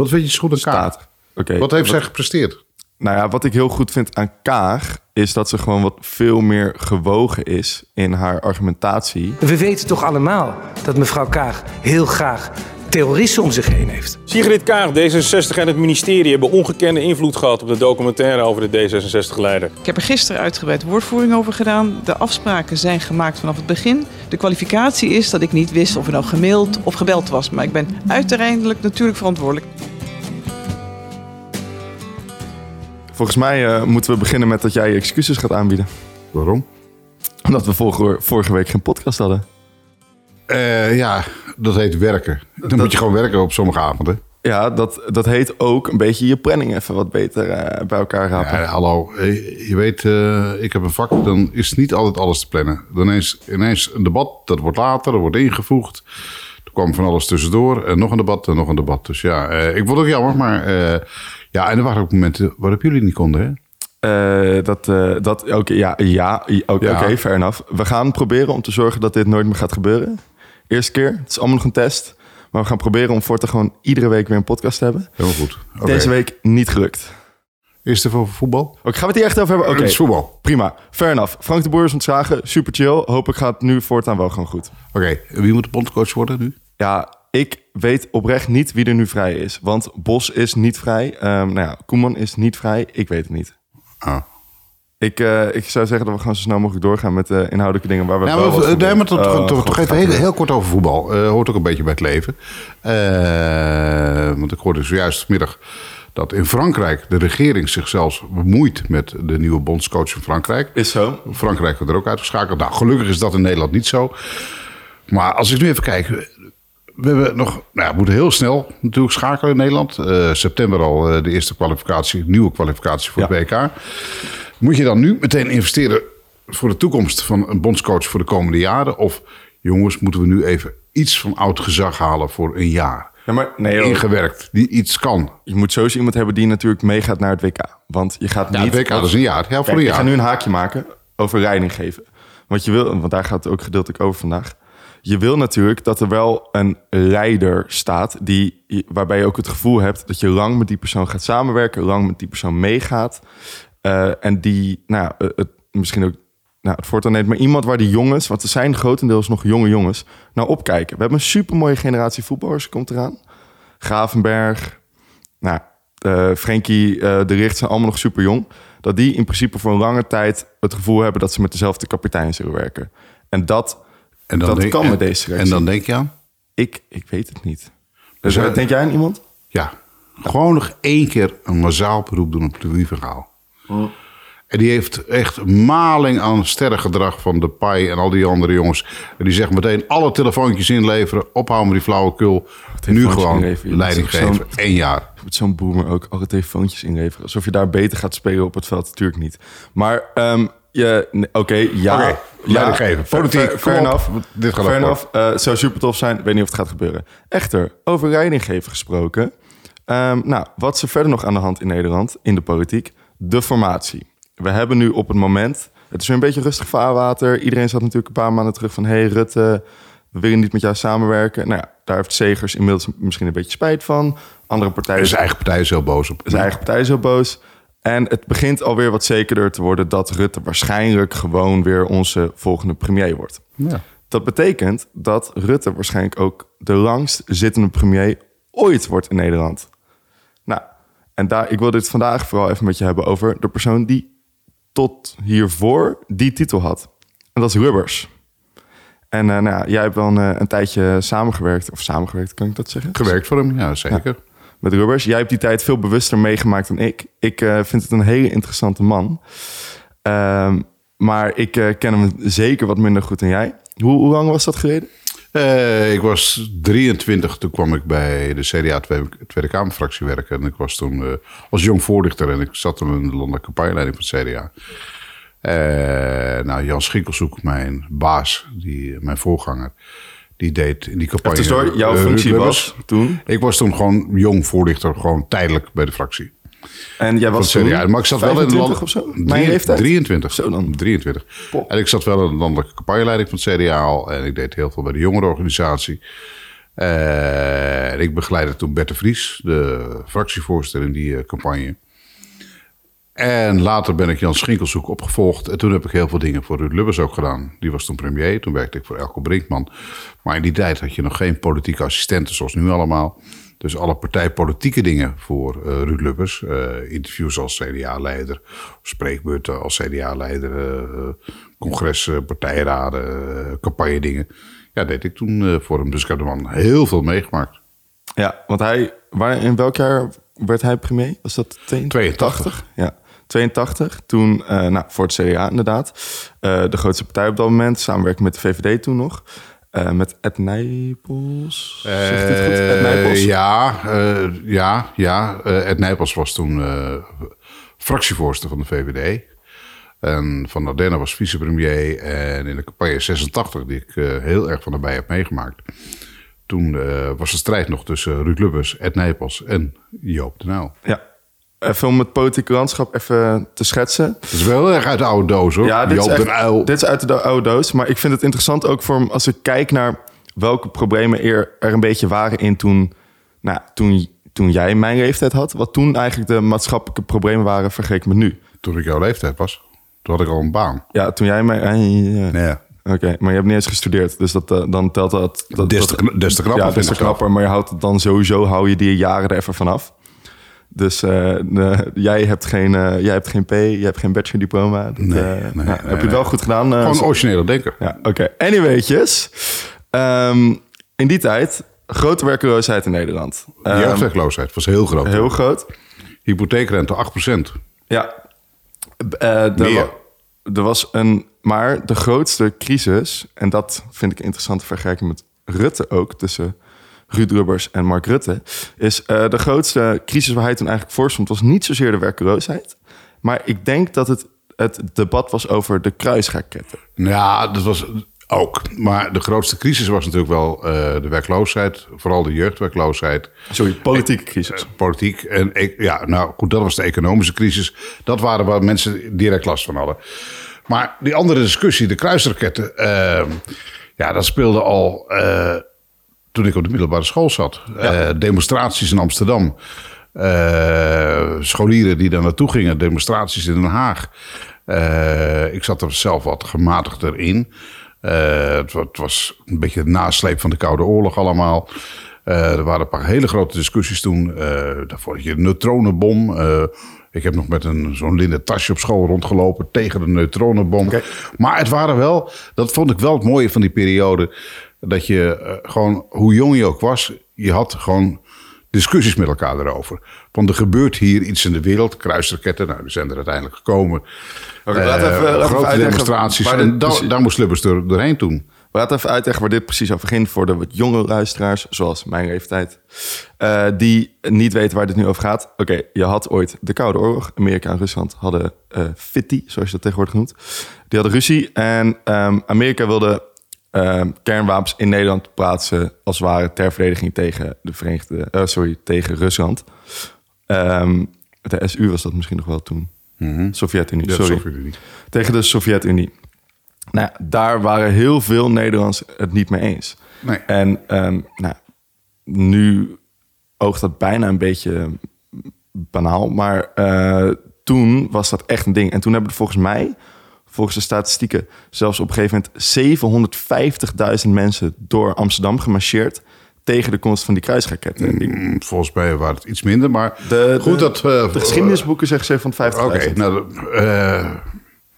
Wat vind je zo goed aan Kaag? Staat. Oké. Wat heeft wat- zij gepresteerd? Nou ja, wat ik heel goed vind aan Kaag... is dat ze gewoon wat veel meer gewogen is in haar argumentatie. We weten toch allemaal dat mevrouw Kaag heel graag terroristen om zich heen heeft. Sigrid Kaag, D66 en het ministerie hebben ongekende invloed gehad op de documentaire over de D66-leider. Ik heb er gisteren uitgebreid woordvoering over gedaan. De afspraken zijn gemaakt vanaf het begin. De kwalificatie is dat ik niet wist of er nou gemaild of gebeld was. Maar ik ben uiteindelijk natuurlijk verantwoordelijk. Volgens mij eh, moeten we beginnen met dat jij je excuses gaat aanbieden. Waarom? Omdat we vorige, vorige week geen podcast hadden. Eh, ja, dat heet werken. Dan moet je gewoon werken op sommige avonden. Ja, dat, dat heet ook een beetje je planning even wat beter eh, bij elkaar rapen. Ja, hallo, eh, je weet, ik heb een vak, dan is niet altijd alles te plannen. Dan ineens, ineens een debat, dat wordt later, dat wordt ingevoegd. Er kwam van alles tussendoor. En nog een debat, en nog een debat. Dus ja, ik vond het ook jammer, maar ja, en er waren ook momenten waarop jullie niet konden, hè? Dat, eh, dat, oké, ja, ja, oké, Ja. oké, fair enough. We gaan proberen om te zorgen dat dit nooit meer gaat gebeuren. Eerste keer, het is allemaal nog een test. Maar we gaan proberen om voortaan gewoon iedere week weer een podcast te hebben. Helemaal goed. Deze week niet gelukt. Is het voor voetbal? Oké, gaan we het hier echt over hebben? Oké, Het is voetbal. prima. Fair enough. Frank de Boer is ontslagen. Super chill. Hopelijk gaat het nu voortaan wel gewoon goed. Oké, wie moet de bondscoach worden nu? Ja, ik weet oprecht niet wie er nu vrij is. Want Bos is niet vrij. Ehm, nou ja, Koeman is niet vrij. Ik weet het niet. Ah. Ik, eh, ik zou zeggen dat we gewoon zo snel mogelijk doorgaan met de inhoudelijke dingen waar we Ja, wel maar, wat van nee, maar toch, Oh, toch, toch, God, toch even heel, kort over voetbal. Eh, hoort ook een beetje bij het leven. Eh, want ik hoorde zojuist vanmiddag dat in Frankrijk de regering zich zelfs bemoeit met de nieuwe bondscoach van Frankrijk. Is zo. Frankrijk wordt er ook uitgeschakeld. Nou, gelukkig is dat in Nederland niet zo. Maar als ik nu even kijk. We hebben nog, nou ja, we moeten heel snel natuurlijk schakelen in Nederland. Eh, september al eh, de eerste kwalificatie, nieuwe kwalificatie voor Ja. het WK. Moet je dan nu meteen investeren voor de toekomst van een bondscoach voor de komende jaren? Of jongens, moeten we nu even iets van oud gezag halen voor een jaar? Ja, maar nee. Ingewerkt, die iets kan. je moet sowieso iemand hebben die natuurlijk meegaat naar het WK. Want je gaat Ja, niet... het WK dat is een jaar. Ja, voor Kijk, een ik ga jaar. nu een haakje maken over leiding geven. Want je wil, want daar gaat het ook gedeeltelijk over vandaag. Je wil natuurlijk dat er wel een leider staat die, waarbij je ook het gevoel hebt dat je lang met die persoon gaat samenwerken, lang met die persoon meegaat. Eh, en die, nou, eh, het, misschien ook nou, het voortouw neemt, maar iemand waar die jongens, want er zijn grotendeels nog jonge jongens, nou opkijken. We hebben een supermooie generatie voetballers, komt eraan. Gravenberg, nou, eh Frenkie de Richt zijn allemaal nog super jong. Dat die in principe voor een lange tijd het gevoel hebben dat ze met dezelfde kapitein zullen werken. En dat, En dan dat denk- kan en- met deze selectie. En dan denk je aan? ik, ik weet het niet. Dus Dus, denk jij aan iemand? Ja, gewoon nog één keer een massaal beroep doen op Louis van En die heeft echt maling aan sterrengedrag van de Pai en al die andere jongens. En die zeggen meteen alle telefoontjes inleveren, ophouden met die flauwekul. Nu gewoon inleveren, leiding geven. Eén jaar. Met zo'n boomer ook alle telefoontjes inleveren. Alsof je daar beter gaat spelen op het veld. Natuurlijk niet. Maar ehm, je, nee, oké, ja. Ja, leiding geven. Politiek, fair, enough. Dit gaat fair enough. Zou super tof zijn. Weet niet of het gaat gebeuren. Echter, over leiding geven gesproken. Ehm, nou, wat is er verder nog aan de hand in Nederland, in de politiek? De formatie. We hebben nu op het moment... Het is weer een beetje rustig vaarwater. Iedereen zat natuurlijk een paar maanden terug van... hey Rutte, we willen niet met jou samenwerken. Nou ja, daar heeft Segers inmiddels misschien een beetje spijt van. Andere partijen... Zijn eigen partij is heel boos op. Zijn eigen partij is heel boos. En het begint alweer wat zekerder te worden dat Rutte waarschijnlijk gewoon weer onze volgende premier wordt. Ja. Dat betekent dat Rutte waarschijnlijk ook de langst zittende premier ooit wordt in Nederland. En daar, ik wil dit vandaag vooral even met je hebben over de persoon die tot hiervoor die titel had. En dat is Rubbers. En eh, nou ja, jij hebt wel een, eh, een tijdje samengewerkt, of samengewerkt, kan ik dat zeggen? Gewerkt voor hem, ja zeker. met Rubbers. Jij hebt die tijd veel bewuster meegemaakt dan ik. Ik eh, vind het een hele interessante man. Ehm, maar ik ken hem zeker wat minder goed dan jij. Hoe, hoe lang was dat geleden? Eh, ik was 23, toen kwam ik bij de CDA Tweede, Tweede Kamerfractie werken. En ik was toen eh, als jong voorlichter en ik zat toen in de landelijke campagneleiding van het CDA. Eh, nou, Jan Schinkelshoek, mijn baas, die, mijn voorganger, die deed in die campagne... Dus door jouw functie was toen... Ik was toen gewoon jong voorlichter, gewoon tijdelijk bij de fractie. En jij was CDA. Maar ik zat wel in de 25 land... of zo? Mijn leeftijd? 23. Zo dan. 23. Pop. En ik zat wel in de landelijke campagneleiding van het CDA al. En ik deed heel veel bij de jongerenorganisatie. Eh, en ik begeleidde toen Bert de Vries, de fractievoorzitter in die eh, campagne. En later ben ik Jan Schinkelshoek opgevolgd. En toen heb ik heel veel dingen voor Ruud Lubbers ook gedaan. Die was toen premier. Toen werkte ik voor Elko Brinkman. Maar in die tijd had je nog geen politieke assistenten zoals nu allemaal. Dus alle partijpolitieke dingen voor uh, Ruud Lubbers. Uh, interviews als CDA-leider. Spreekbeurten als CDA-leider. Uh, congressen, partijraden, campagne dingen. Ja, deed ik toen voor hem. Dus ik heb er man heel veel meegemaakt. Ja, want hij... Waar, in welk jaar werd hij premier? Was dat 82? 82. Ja. 82. Toen, nou, voor het CDA inderdaad. De grootste partij op dat moment. Samenwerking met de VVD toen nog. Uh, met Ed Nijpels. Zegt dit goed? Ed Nijpels? Ja, ja, ja. Ed Nijpels was toen fractievoorzitter van de VVD. En Van Ardenne was vicepremier. En in de campagne 86, die ik heel erg van erbij heb meegemaakt toen uh, was de strijd nog tussen Ruud Lubbers, Ed Nijpels en Joop de Nijl. Ja. Even om het politieke landschap even te schetsen. Het is wel erg uit de oude doos hoor. Ja, dit, is, echt, dit is uit de oude doos. Maar ik vind het interessant ook voor als ik kijk naar welke problemen er, er een beetje waren in toen, nou, toen, toen jij mijn leeftijd had. Wat toen eigenlijk de maatschappelijke problemen waren vergeleken met nu. Toen ik jouw leeftijd was, toen had ik al een baan. Ja, toen jij mijn... eh, ja. Nee. Oké, maar je hebt niet eens gestudeerd, dus dat, uh, dan telt dat... dat Des te, kn- des te knapper ja, des te knapper, maar je houdt het dan sowieso, hou je die jaren er even vanaf. Dus uh, de, jij, hebt geen, uh, jij hebt geen P, je hebt geen bachelordiploma. Dat, Nee, uh, nee, nou, nee, heb je het wel goed gedaan? Gewoon originele denker. ja, oké. Anywaytjes. Ehm, in die tijd, grote werkloosheid in Nederland. De Ehm, jeugdwerkloosheid was heel groot. heel groot. Hypotheekrente 8%. Ja. Eh, er, Meer. er was een, maar de grootste crisis, en dat vind ik interessant te vergelijken met Rutte ook, tussen Ruud Rubbers en Mark Rutte, is eh, de grootste crisis waar hij toen eigenlijk voor stond, was niet zozeer de werkloosheid, maar ik denk dat het het debat was over de kruisraketten. Ja, dat was ook. Maar de grootste crisis was natuurlijk wel eh, de werkloosheid. Vooral de jeugdwerkloosheid. Sorry, politieke crisis. Politiek. En ja, nou goed, dat was de economische crisis. Dat waren waar mensen direct last van hadden. Maar die andere discussie, de kruisraketten. eh, ja, dat speelde al eh, toen ik op de middelbare school zat. Eh, demonstraties in Amsterdam. Eh, scholieren die daar naartoe gingen. Demonstraties in Den Haag. Eh, ik zat er zelf wat gematigder in. Het, het was een beetje de nasleep van de Koude Oorlog allemaal. Er waren een paar hele grote discussies toen. Eh daarvoor had je de neutronenbom. Eh, ik heb nog met een, zo'n linnen tasje op school rondgelopen tegen de neutronenbom. Maar het waren wel, dat vond ik wel het mooie van die periode. Dat je eh, gewoon, hoe jong je ook was, je had gewoon discussies met elkaar erover. Want er gebeurt hier iets in de wereld. Kruisraketten, nou, die zijn er uiteindelijk gekomen. Laat even- Eh, laat even grote demonstraties. En da- daar moest Lubbers door, doorheen toen. Laat even uitleggen waar dit precies over ging voor de wat jongere luisteraars, zoals mijn leeftijd, eh, die niet weten waar dit nu over gaat. Oké, je had ooit de Koude Oorlog. Amerika en Rusland hadden FITI, zoals je dat tegenwoordig noemt. Die hadden ruzie en ehm, Amerika wilde ehm, kernwapens in Nederland plaatsen als het ware ter verdediging tegen de Verenigde, eh, sorry, tegen Rusland. Ehm, de SU was dat misschien nog wel toen. Sovjet-Unie, De sorry Sovjet-Unie. tegen de Sovjet-Unie. Nou, daar waren heel veel Nederlanders het niet mee eens. Nee. En ehm, nou, nu oogt dat bijna een beetje banaal, maar eh, toen was dat echt een ding. En toen hebben er volgens mij, volgens de statistieken, zelfs op een gegeven moment 750.000 mensen door Amsterdam gemarcheerd tegen de komst van die kruisraketten. Mm, Volgens mij waren het iets minder, maar De, goed de, dat... eh, de geschiedenisboeken zeggen 750.000. Oké, nou, eh,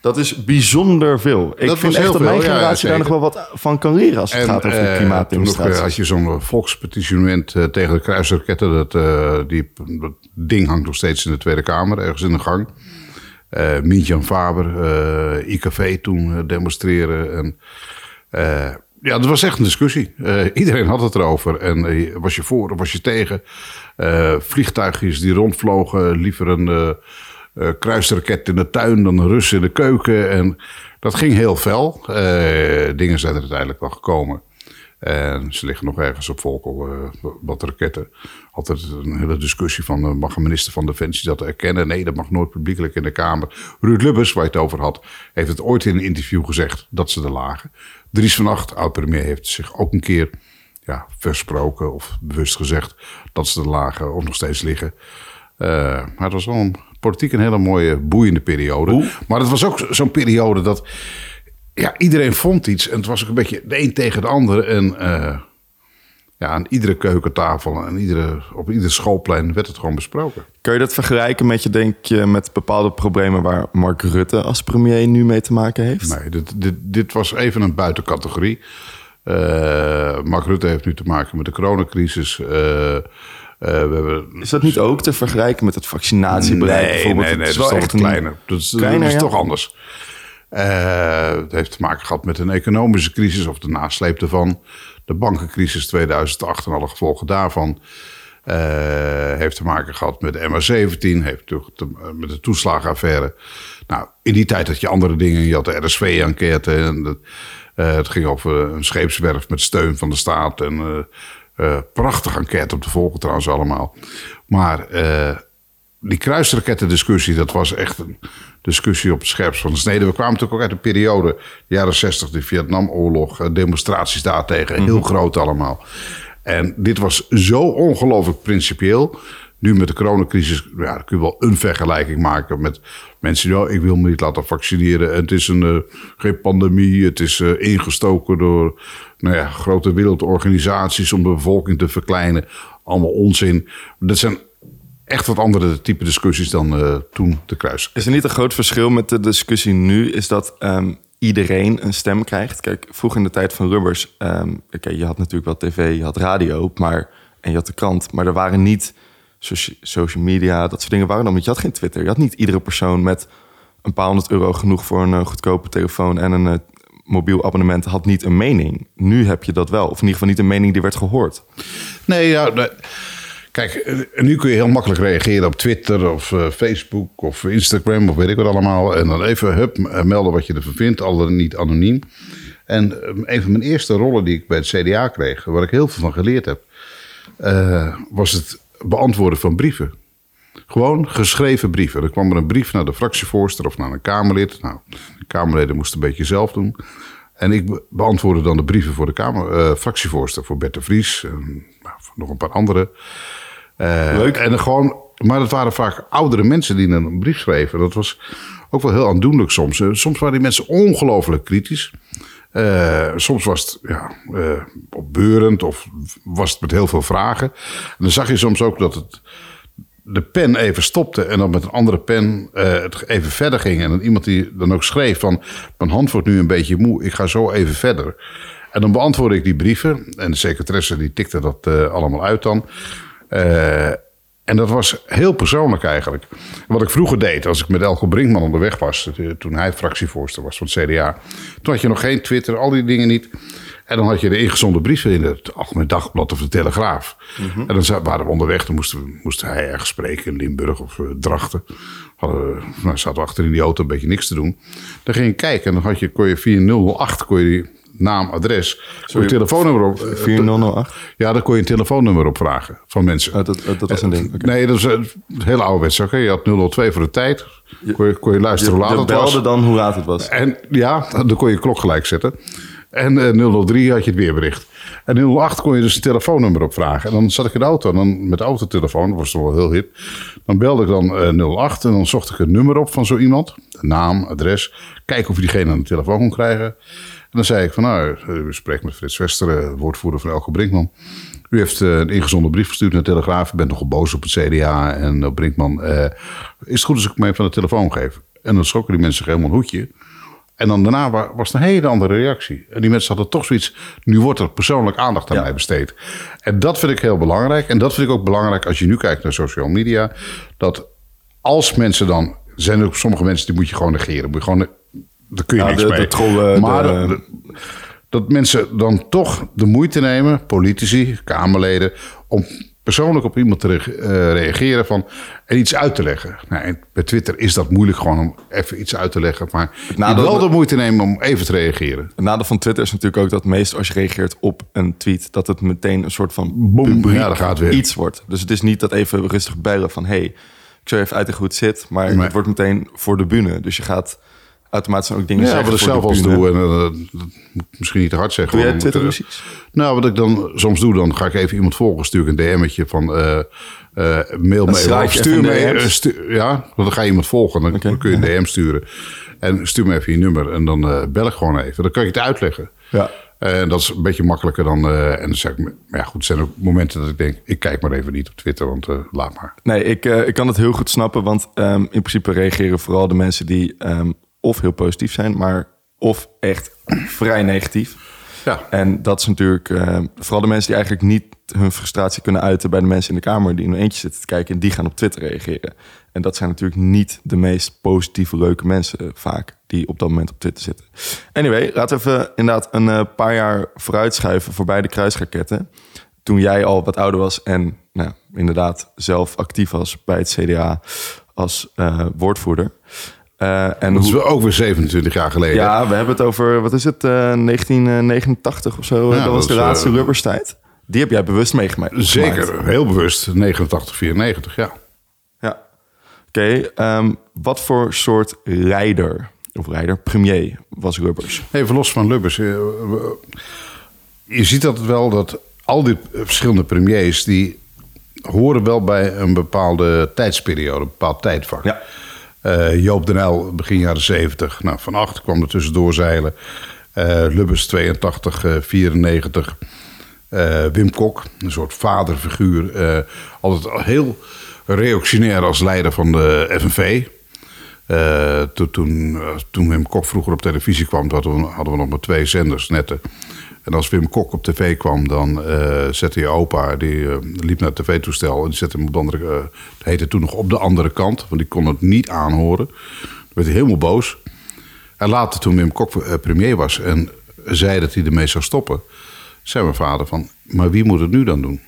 Dat is bijzonder veel. Ik vind echt dat mijn ja, generatie daar nog wel wat van kan leren als het en, gaat over nog, klimaatdemonstraties. had je zo'n volkspetitionement tegen de kruisraketten. Dat, die, dat ding hangt nog steeds in de Tweede Kamer, ergens in de gang. Eh Mientjan Faber, eh, IKV toen eh, demonstreren. En, ja, dat was echt een discussie. Iedereen had het erover. En was je voor of was je tegen? Vliegtuigjes die rondvlogen, liever een kruisraket in de tuin dan een Rus in de keuken. En dat ging heel fel. Dingen zijn er uiteindelijk wel gekomen. En ze liggen nog ergens op Volkel, eh, wat raketten. Altijd een hele discussie van, eh, mag een minister van Defensie dat erkennen? Nee, dat mag nooit publiekelijk in de Kamer. Ruud Lubbers, waar je het over had, heeft het ooit in een interview gezegd dat ze er lagen. Dries van Acht, oud-premier, heeft zich ook een keer ja, versproken of bewust gezegd dat ze er lagen of nog steeds liggen. Eh, maar het was wel een, politiek een hele mooie, boeiende periode. Maar het was ook zo'n periode dat ja, iedereen vond iets. En het was ook een beetje de een tegen de ander. En eh, ja, aan iedere keukentafel en iedere, op ieder schoolplein werd het gewoon besproken. Kun je dat vergelijken met je, denk je, met bepaalde problemen waar Mark Rutte als premier nu mee te maken heeft? Nee, dit, dit, dit was even een buitencategorie. Eh, Mark Rutte heeft nu te maken met de coronacrisis. Eh, we hebben, Is dat niet ook te vergelijken met het vaccinatiebeleid nee, bijvoorbeeld? Nee, nee, dat is echt een- kleiner. Dat is, kleiner, dat is ja. toch anders. Eh, het heeft te maken gehad met een economische crisis of de nasleep ervan. De bankencrisis 2008 en alle gevolgen daarvan. Eh, heeft te maken gehad met de MH17, heeft met de toeslagenaffaire. Nou, in die tijd had je andere dingen. Je had de RSV-enquête. En eh, het ging over een scheepswerf met steun van de staat. En eh, eh, prachtig enquête op te volgen trouwens allemaal. Maar die kruisrakettendiscussie, dat was echt een discussie op het scherpst van de snede. We kwamen natuurlijk ook uit een periode, de jaren 60, de Vietnamoorlog, eh, demonstraties daartegen, heel groot allemaal. En dit was zo ongelooflijk principieel. Nu met de coronacrisis, ja, kun je wel een vergelijking maken met mensen die, oh, ik wil me niet laten vaccineren. En het is een, eh, geen pandemie, het is eh, ingestoken door nou ja, grote wereldorganisaties om de bevolking te verkleinen. Allemaal onzin. Dat zijn echt wat andere type discussies dan eh, toen te kruisen. Is er niet een groot verschil met de discussie nu? Is dat ehm, iedereen een stem krijgt? Kijk, vroeger in de tijd van Rubbers... ehm, oké, je had natuurlijk wel tv, je had radio maar, en je had de krant... maar er waren niet soci- social media, dat soort dingen waren dan. Want je had geen Twitter. Je had niet iedere persoon met een paar honderd euro... genoeg voor een eh, goedkope telefoon en een eh, mobiel abonnement... had niet een mening. Nu heb je dat wel. Of in ieder geval niet een mening die werd gehoord. Nee, ja, nee. Kijk, eh, nu kun je heel makkelijk reageren op Twitter of eh, Facebook of Instagram of weet ik wat allemaal. En dan even hup, eh, melden wat je ervan vindt, al dan niet anoniem. En een van mijn eerste rollen die ik bij het CDA kreeg, waar ik heel veel van geleerd heb, was het beantwoorden van brieven. Gewoon geschreven brieven. Er kwam er een brief naar de fractievoorzitter of naar een Kamerlid. Nou, de Kamerleden moesten een beetje zelf doen. En ik be- beantwoordde dan de brieven voor de Kamer, fractievoorzitter, voor Bert de Vries en nou, nog een paar anderen. Eh, Leuk. En dan gewoon, maar dat waren vaak oudere mensen die een brief schreven. Dat was ook wel heel aandoenlijk soms. Eh, Soms waren die mensen ongelooflijk kritisch. Eh, soms was het ja, opbeurend of was het met heel veel vragen. En dan zag je soms ook dat het, de pen even stopte en dan met een andere pen het even verder ging. En dan iemand die dan ook schreef van... mijn hand wordt nu een beetje moe, ik ga zo even verder. En dan beantwoordde ik die brieven. En de secretaresse die tikte dat allemaal uit dan. Eh, en dat was heel persoonlijk eigenlijk. Wat ik vroeger deed, als ik met Elko Brinkman onderweg was... eh, toen hij fractievoorzitter was van het CDA... toen had je nog geen Twitter, al die dingen niet... En dan had je de ingezonden brieven in het Algemeen Dagblad of de Telegraaf. En dan waren we onderweg, dan moesten, we, moesten hij ergens spreken in Limburg of eh, Drachten. Hadden, nou, zaten we achter in die auto een beetje niks te doen. Dan ging je kijken en dan had je, kon je via 008 kon je die naam, adres, kon je telefoonnummer op. 4008? Ja, dan kon je een telefoonnummer opvragen van mensen. Oh, dat, dat was een ding. Oké. Nee, dat is een hele ouderwets. Oké, je had 002 voor de tijd. Kon je, kon je luisteren hoe laat Je het was. belde dan hoe laat het was. En ja, dan kon je klok gelijk zetten. En eh 003 had je het weerbericht. En 08 kon je dus een telefoonnummer opvragen. En dan zat ik in de auto. En dan met de autotelefoon, dat was toch wel heel hip. Dan belde ik dan eh 08 en dan zocht ik het nummer op van zo iemand. Naam, adres. Kijken of je diegene aan de telefoon kon krijgen. En dan zei ik van nou, eh, u spreekt met Frits Wester, eh, woordvoerder van Elke Brinkman. U heeft eh, een ingezonden brief gestuurd naar de Telegraaf. U bent nogal boos op het CDA en op Brinkman. Eh, is het goed als ik hem even aan de telefoon geef? En dan schrokken die mensen helemaal een hoedje. En dan daarna wa- was het een hele andere reactie. En die mensen hadden toch zoiets. Nu wordt er persoonlijk aandacht aan Ja. mij besteed. En dat vind ik heel belangrijk. En dat vind ik ook belangrijk als je nu kijkt naar social media. Dat als mensen dan. er zijn ook sommige mensen die moet je gewoon negeren. Moet je gewoon, daar kun je Ja, niks de- mee. de trollen, maar de- de- dat mensen dan toch de moeite nemen, politici, Kamerleden, om persoonlijk op iemand te re- eh, reageren van, en iets uit te leggen. Nou, en bij Twitter is dat moeilijk gewoon om even iets uit te leggen, maar je wel de moeite nemen om even te reageren. Het nadeel van Twitter is natuurlijk ook dat meestal als je reageert op een tweet, dat het meteen een soort van publiek ja, gaat weer. iets wordt. Dus het is niet dat even rustig bellen van hey, ik zou even uit hoe het zit, maar Nee. het wordt meteen voor de bühne. Dus je gaat automatisch ook dingen Ja, wat ik zelf als doe. En, eh, dat moet ik misschien niet te hard zeggen. Doe jij want, eh, Twitter-ruzies? Nou, wat ik dan soms doe, dan ga ik even iemand volgen. Stuur ik een DM'tje van eh, eh, mail me stuur me eh, stu- Ja, want dan ga je iemand volgen. Dan, kun je een DM sturen. En stuur me even je nummer. En dan eh, bel ik gewoon even. Dan kan je het uitleggen. Ja. En dat is een beetje makkelijker dan... eh, en dan zeg ik, maar ja goed, er zijn ook momenten dat ik denk... ik kijk maar even niet op Twitter, want eh, laat maar. Nee, ik, eh, ik kan het heel goed snappen, want ehm, in principe reageren vooral de mensen die ehm, of heel positief zijn, maar of echt vrij negatief. Ja. En dat is natuurlijk ehm, vooral de mensen die eigenlijk niet hun frustratie kunnen uiten bij de mensen in de kamer die in eentje zitten te kijken en die gaan op Twitter reageren. En dat zijn natuurlijk niet de meest positieve, leuke mensen eh, vaak die op dat moment op Twitter zitten. Anyway, laten we even inderdaad een eh, paar jaar vooruitschuiven voorbij de kruisraketten. Toen jij al wat ouder was en nou, inderdaad zelf actief was bij het CDA als eh, woordvoerder. Eh, en Dat is wel ook weer 27 jaar geleden. ja, we hebben het over, wat is het, eh, 1989 of zo. Ja, dat was de is, laatste eh, rubberstijd. Die heb jij bewust meegemaakt. Zeker, heel bewust. 89, 94, ja. Ja. Oké, ehm, wat voor soort leider, of leider, premier was Rubbers? Even los van Lubbers. eh, Je ziet dat wel dat al die verschillende premiers... die horen wel bij een bepaalde tijdsperiode, een bepaald tijdvak. Ja. Eh, Joop den Uyl, begin jaren 70. Nou, Van Acht kwam er tussendoor zeilen. Eh, Lubbers 82, eh, 94. Eh, Wim Kok, een soort vaderfiguur. altijd al heel reactionair als leider van de FNV. Toen, toen, Wim Kok vroeger op televisie kwam, hadden we, hadden we nog maar twee zenders, netten. En als Wim Kok op tv kwam, dan eh, zette je opa, die eh, liep naar het tv-toestel en die zette hem op de andere, het heette toen nog op de andere kant, want die kon het niet aanhoren. Dan werd hij helemaal boos. En later, toen Wim Kok premier was en zei dat hij ermee zou stoppen, zei mijn vader van, maar wie moet het nu dan doen?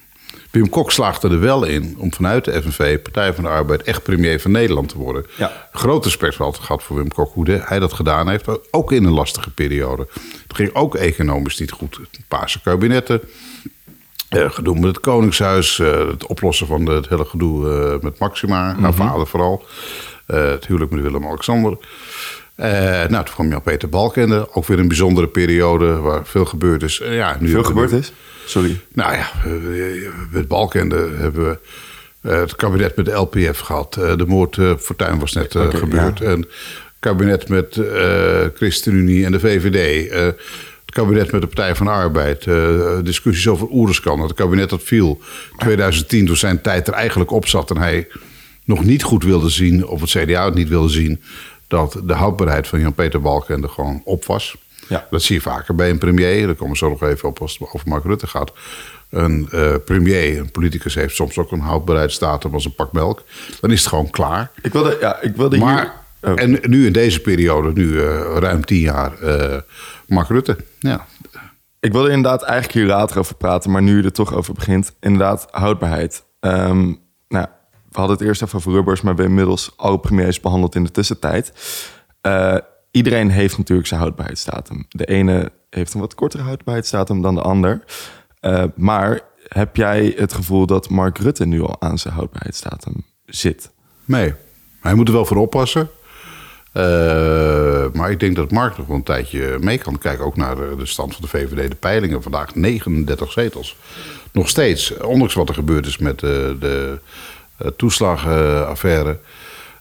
Wim Kok slaagde er wel in om vanuit de FNV, Partij van de Arbeid, echt premier van Nederland te worden. Ja. Groot respect gehad voor Wim Kok, hoe hij dat gedaan heeft. Ook in een lastige periode. Het ging ook economisch niet goed. Paarse kabinetten, eh, gedoe met het Koningshuis, eh, het oplossen van het hele gedoe eh, met Maxima, haar vader vooral. Het huwelijk met Willem-Alexander. Eh, nou, toen kwam Jan-Peter Balkende, ook weer een bijzondere periode waar veel gebeurd is. Eh, ja, nu Veel gebeurd is? Sorry. nou ja, met Balkende hebben we eh, het kabinet met de LPF gehad. Eh, De moord eh, Fortuyn was net gebeurd. ja. En het kabinet met ChristenUnie en de VVD. Het kabinet met de Partij van de Arbeid. discussies over Oeriskan. Het kabinet dat viel 2010 toen zijn tijd er eigenlijk op zat. En hij nog niet goed wilde zien, of het CDA het niet wilde zien... dat de houdbaarheid van Jan-Peter Balkende gewoon op was. Ja. Dat zie je vaker bij een premier. Daar komen we zo nog even op als het over Mark Rutte gaat. Een eh, premier, een politicus, heeft soms ook een houdbaarheidsdatum als een pak melk. Dan is het gewoon klaar. Ik wilde, ja, ik wilde Maar, hier... oh. en nu in deze periode, nu eh, ruim tien jaar, eh Mark Rutte. Ja, Ik wilde inderdaad eigenlijk hier later over praten, maar nu je er toch over begint, inderdaad houdbaarheid. Ehm, nou, we hadden het eerst even over rubbers, maar we hebben inmiddels alle premiers behandeld in de tussentijd. Eh, iedereen heeft natuurlijk zijn houdbaarheidsdatum. De ene heeft een wat kortere houdbaarheidsdatum dan de ander. Eh, maar heb jij het gevoel dat Mark Rutte nu al aan zijn houdbaarheidsdatum zit? nee. Hij moet er wel voor oppassen. Eh, maar ik denk dat Mark nog wel een tijdje mee kan kijken. Ook naar de, stand van de VVD, de peilingen. Vandaag 39 zetels. Nog steeds, ondanks wat er gebeurd is met de, toeslagenaffaire.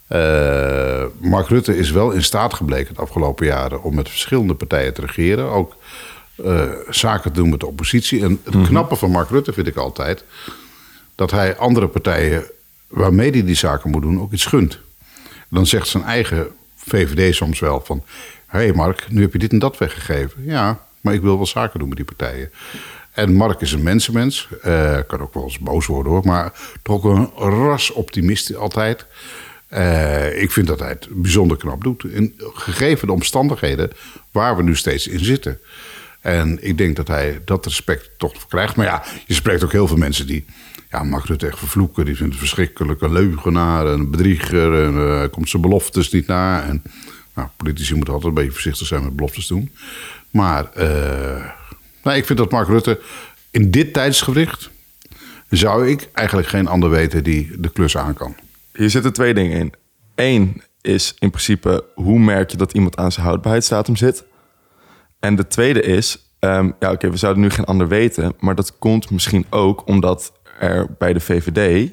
Eh, Mark Rutte is wel in staat gebleken de afgelopen jaren om met verschillende partijen te regeren. Ook eh, zaken te doen met de oppositie. En het knappe van Mark Rutte vind ik altijd dat hij andere partijen waarmee hij die zaken moet doen ook iets gunt. Dan zegt zijn eigen VVD soms wel van... hé hey Mark, nu heb je dit en dat weggegeven. Ja, maar ik wil wel zaken doen met die partijen. En Mark is een mensenmens. eh, kan ook wel eens boos worden hoor. Maar toch ook een rasoptimist altijd. Eh, ik vind dat hij het bijzonder knap doet. In, gegeven de omstandigheden waar we nu steeds in zitten. En ik denk dat hij dat respect toch krijgt. Maar ja, je spreekt ook heel veel mensen die... Ja, Mark Rutte echt vervloeken. Die vindt het verschrikkelijk. Een leugenaar, een bedrieger. En hij komt zijn beloftes niet na. En nou, politici moeten altijd een beetje voorzichtig zijn met beloftes doen. Maar nou, ik vind dat Mark Rutte in dit tijdsgewricht... zou ik eigenlijk geen ander weten die de klus aan kan. Hier zitten twee dingen in. Eén, is in principe hoe merk je dat iemand aan zijn houdbaarheidsdatum zit. En de tweede is, ehm, ja oké, we zouden nu geen ander weten, maar dat komt misschien ook omdat er bij de VVD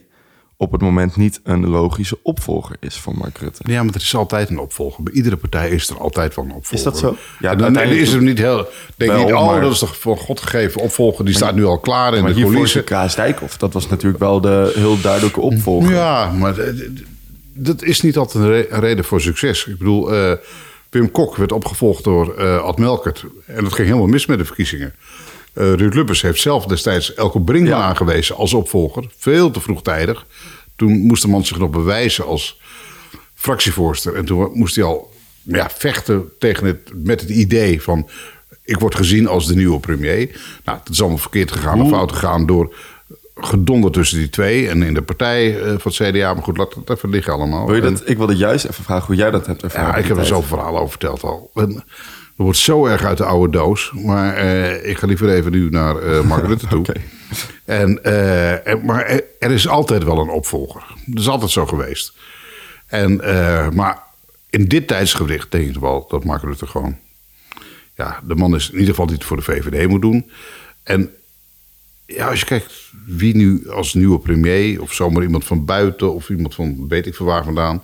op het moment niet een logische opvolger is voor Mark Rutte. Ja, maar er is altijd een opvolger. Bij iedere partij is er altijd wel een opvolger. Is dat zo? Ja, dan uiteindelijk is er niet heel... Denk wel, niet, oh, maar- dat is toch voor God gegeven opvolger. Die staat nu al klaar in Maar de coulissen. Klaas Dijkhoff. Dat was natuurlijk wel de heel duidelijke opvolger. Ja, maar dat is niet altijd een, re- een reden voor succes. Ik bedoel, eh, Wim Kok werd opgevolgd door eh Ad Melkert. En dat ging helemaal mis met de verkiezingen. Eh Ruud Lubbers heeft zelf destijds Elke Brinkman Ja. aangewezen als opvolger. Veel te vroegtijdig. Toen moest de man zich nog bewijzen als fractievoorzitter. En toen moest hij al ja, vechten tegen het, met het idee van... ik word gezien als de nieuwe premier. Nou, het is allemaal verkeerd gegaan of fout gegaan door gedonder tussen die twee. En in de partij eh, van het CDA. Maar goed, laat het even liggen allemaal. Wil je En- dat, ik wilde juist even vragen hoe jij dat hebt ervaren. ja, ik heb er zoveel verhalen over verteld al. En er wordt zo erg uit de oude doos. Maar eh, ik ga liever even nu naar eh Mark Rutte toe. En, eh, en- maar er, er is altijd wel een opvolger. Dat is altijd zo geweest. En, maar in dit tijdsgericht denk ik wel dat Mark Rutte gewoon... Ja, de man is in ieder geval die het voor de VVD moet doen. En ja, als je kijkt wie nu als nieuwe premier... of zomaar iemand van buiten of iemand van weet ik veel waar vandaan...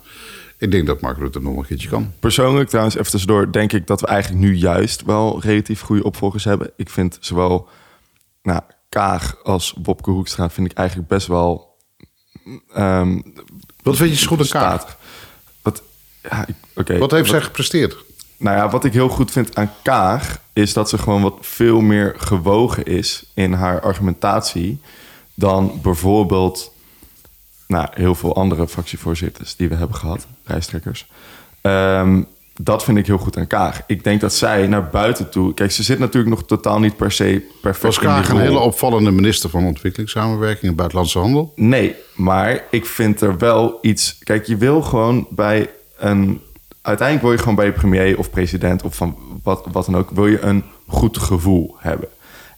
Ik denk dat Mark Rutte nog een keertje kan. Persoonlijk, trouwens, even tussendoor, denk ik dat we eigenlijk nu juist wel relatief goede opvolgers hebben. Ik vind zowel nou, Kaag als Wopke Hoekstra vind ik eigenlijk best wel ehm Wat vind je zo goed aan Kaag? Wat, ja, ik-. Wat heeft zij gepresteerd? Nou ja, wat ik heel goed vind aan Kaag is dat ze gewoon wat veel meer gewogen is in haar argumentatie dan bijvoorbeeld nou, heel veel andere fractievoorzitters die we hebben gehad, lijsttrekkers. Ehm, dat vind ik heel goed aan Kaag. Ik denk dat zij naar buiten toe. Kijk, ze zit natuurlijk nog totaal niet per se perfect. Was in die Kaag een hele opvallende minister van Ontwikkelingssamenwerking en Buitenlandse Handel? Nee, maar ik vind er wel iets. Kijk, je wil gewoon bij een. Uiteindelijk wil je gewoon bij je premier of president of van wat, wat dan ook, wil je een goed gevoel hebben.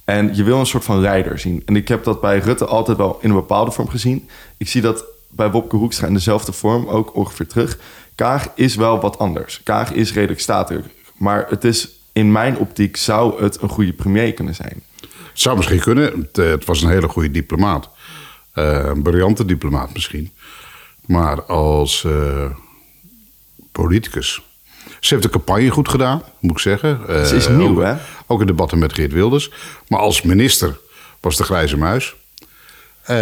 En je wil een soort van leider zien. En ik heb dat bij Rutte altijd wel in een bepaalde vorm gezien. Ik zie dat bij Wopke Hoekstra in dezelfde vorm ook ongeveer terug. Kaag is wel wat anders. Kaag is redelijk statig. Maar het is in mijn optiek zou het een goede premier kunnen zijn. Het zou misschien kunnen. Het, eh, het was een hele goede diplomaat. Eh, een briljante diplomaat misschien. Maar als eh, politicus. Ze heeft de campagne goed gedaan, moet ik zeggen. Eh, Ze is nieuw, ook, hè? Ook in debatten met Geert Wilders. Maar als minister was de grijze muis. Eh,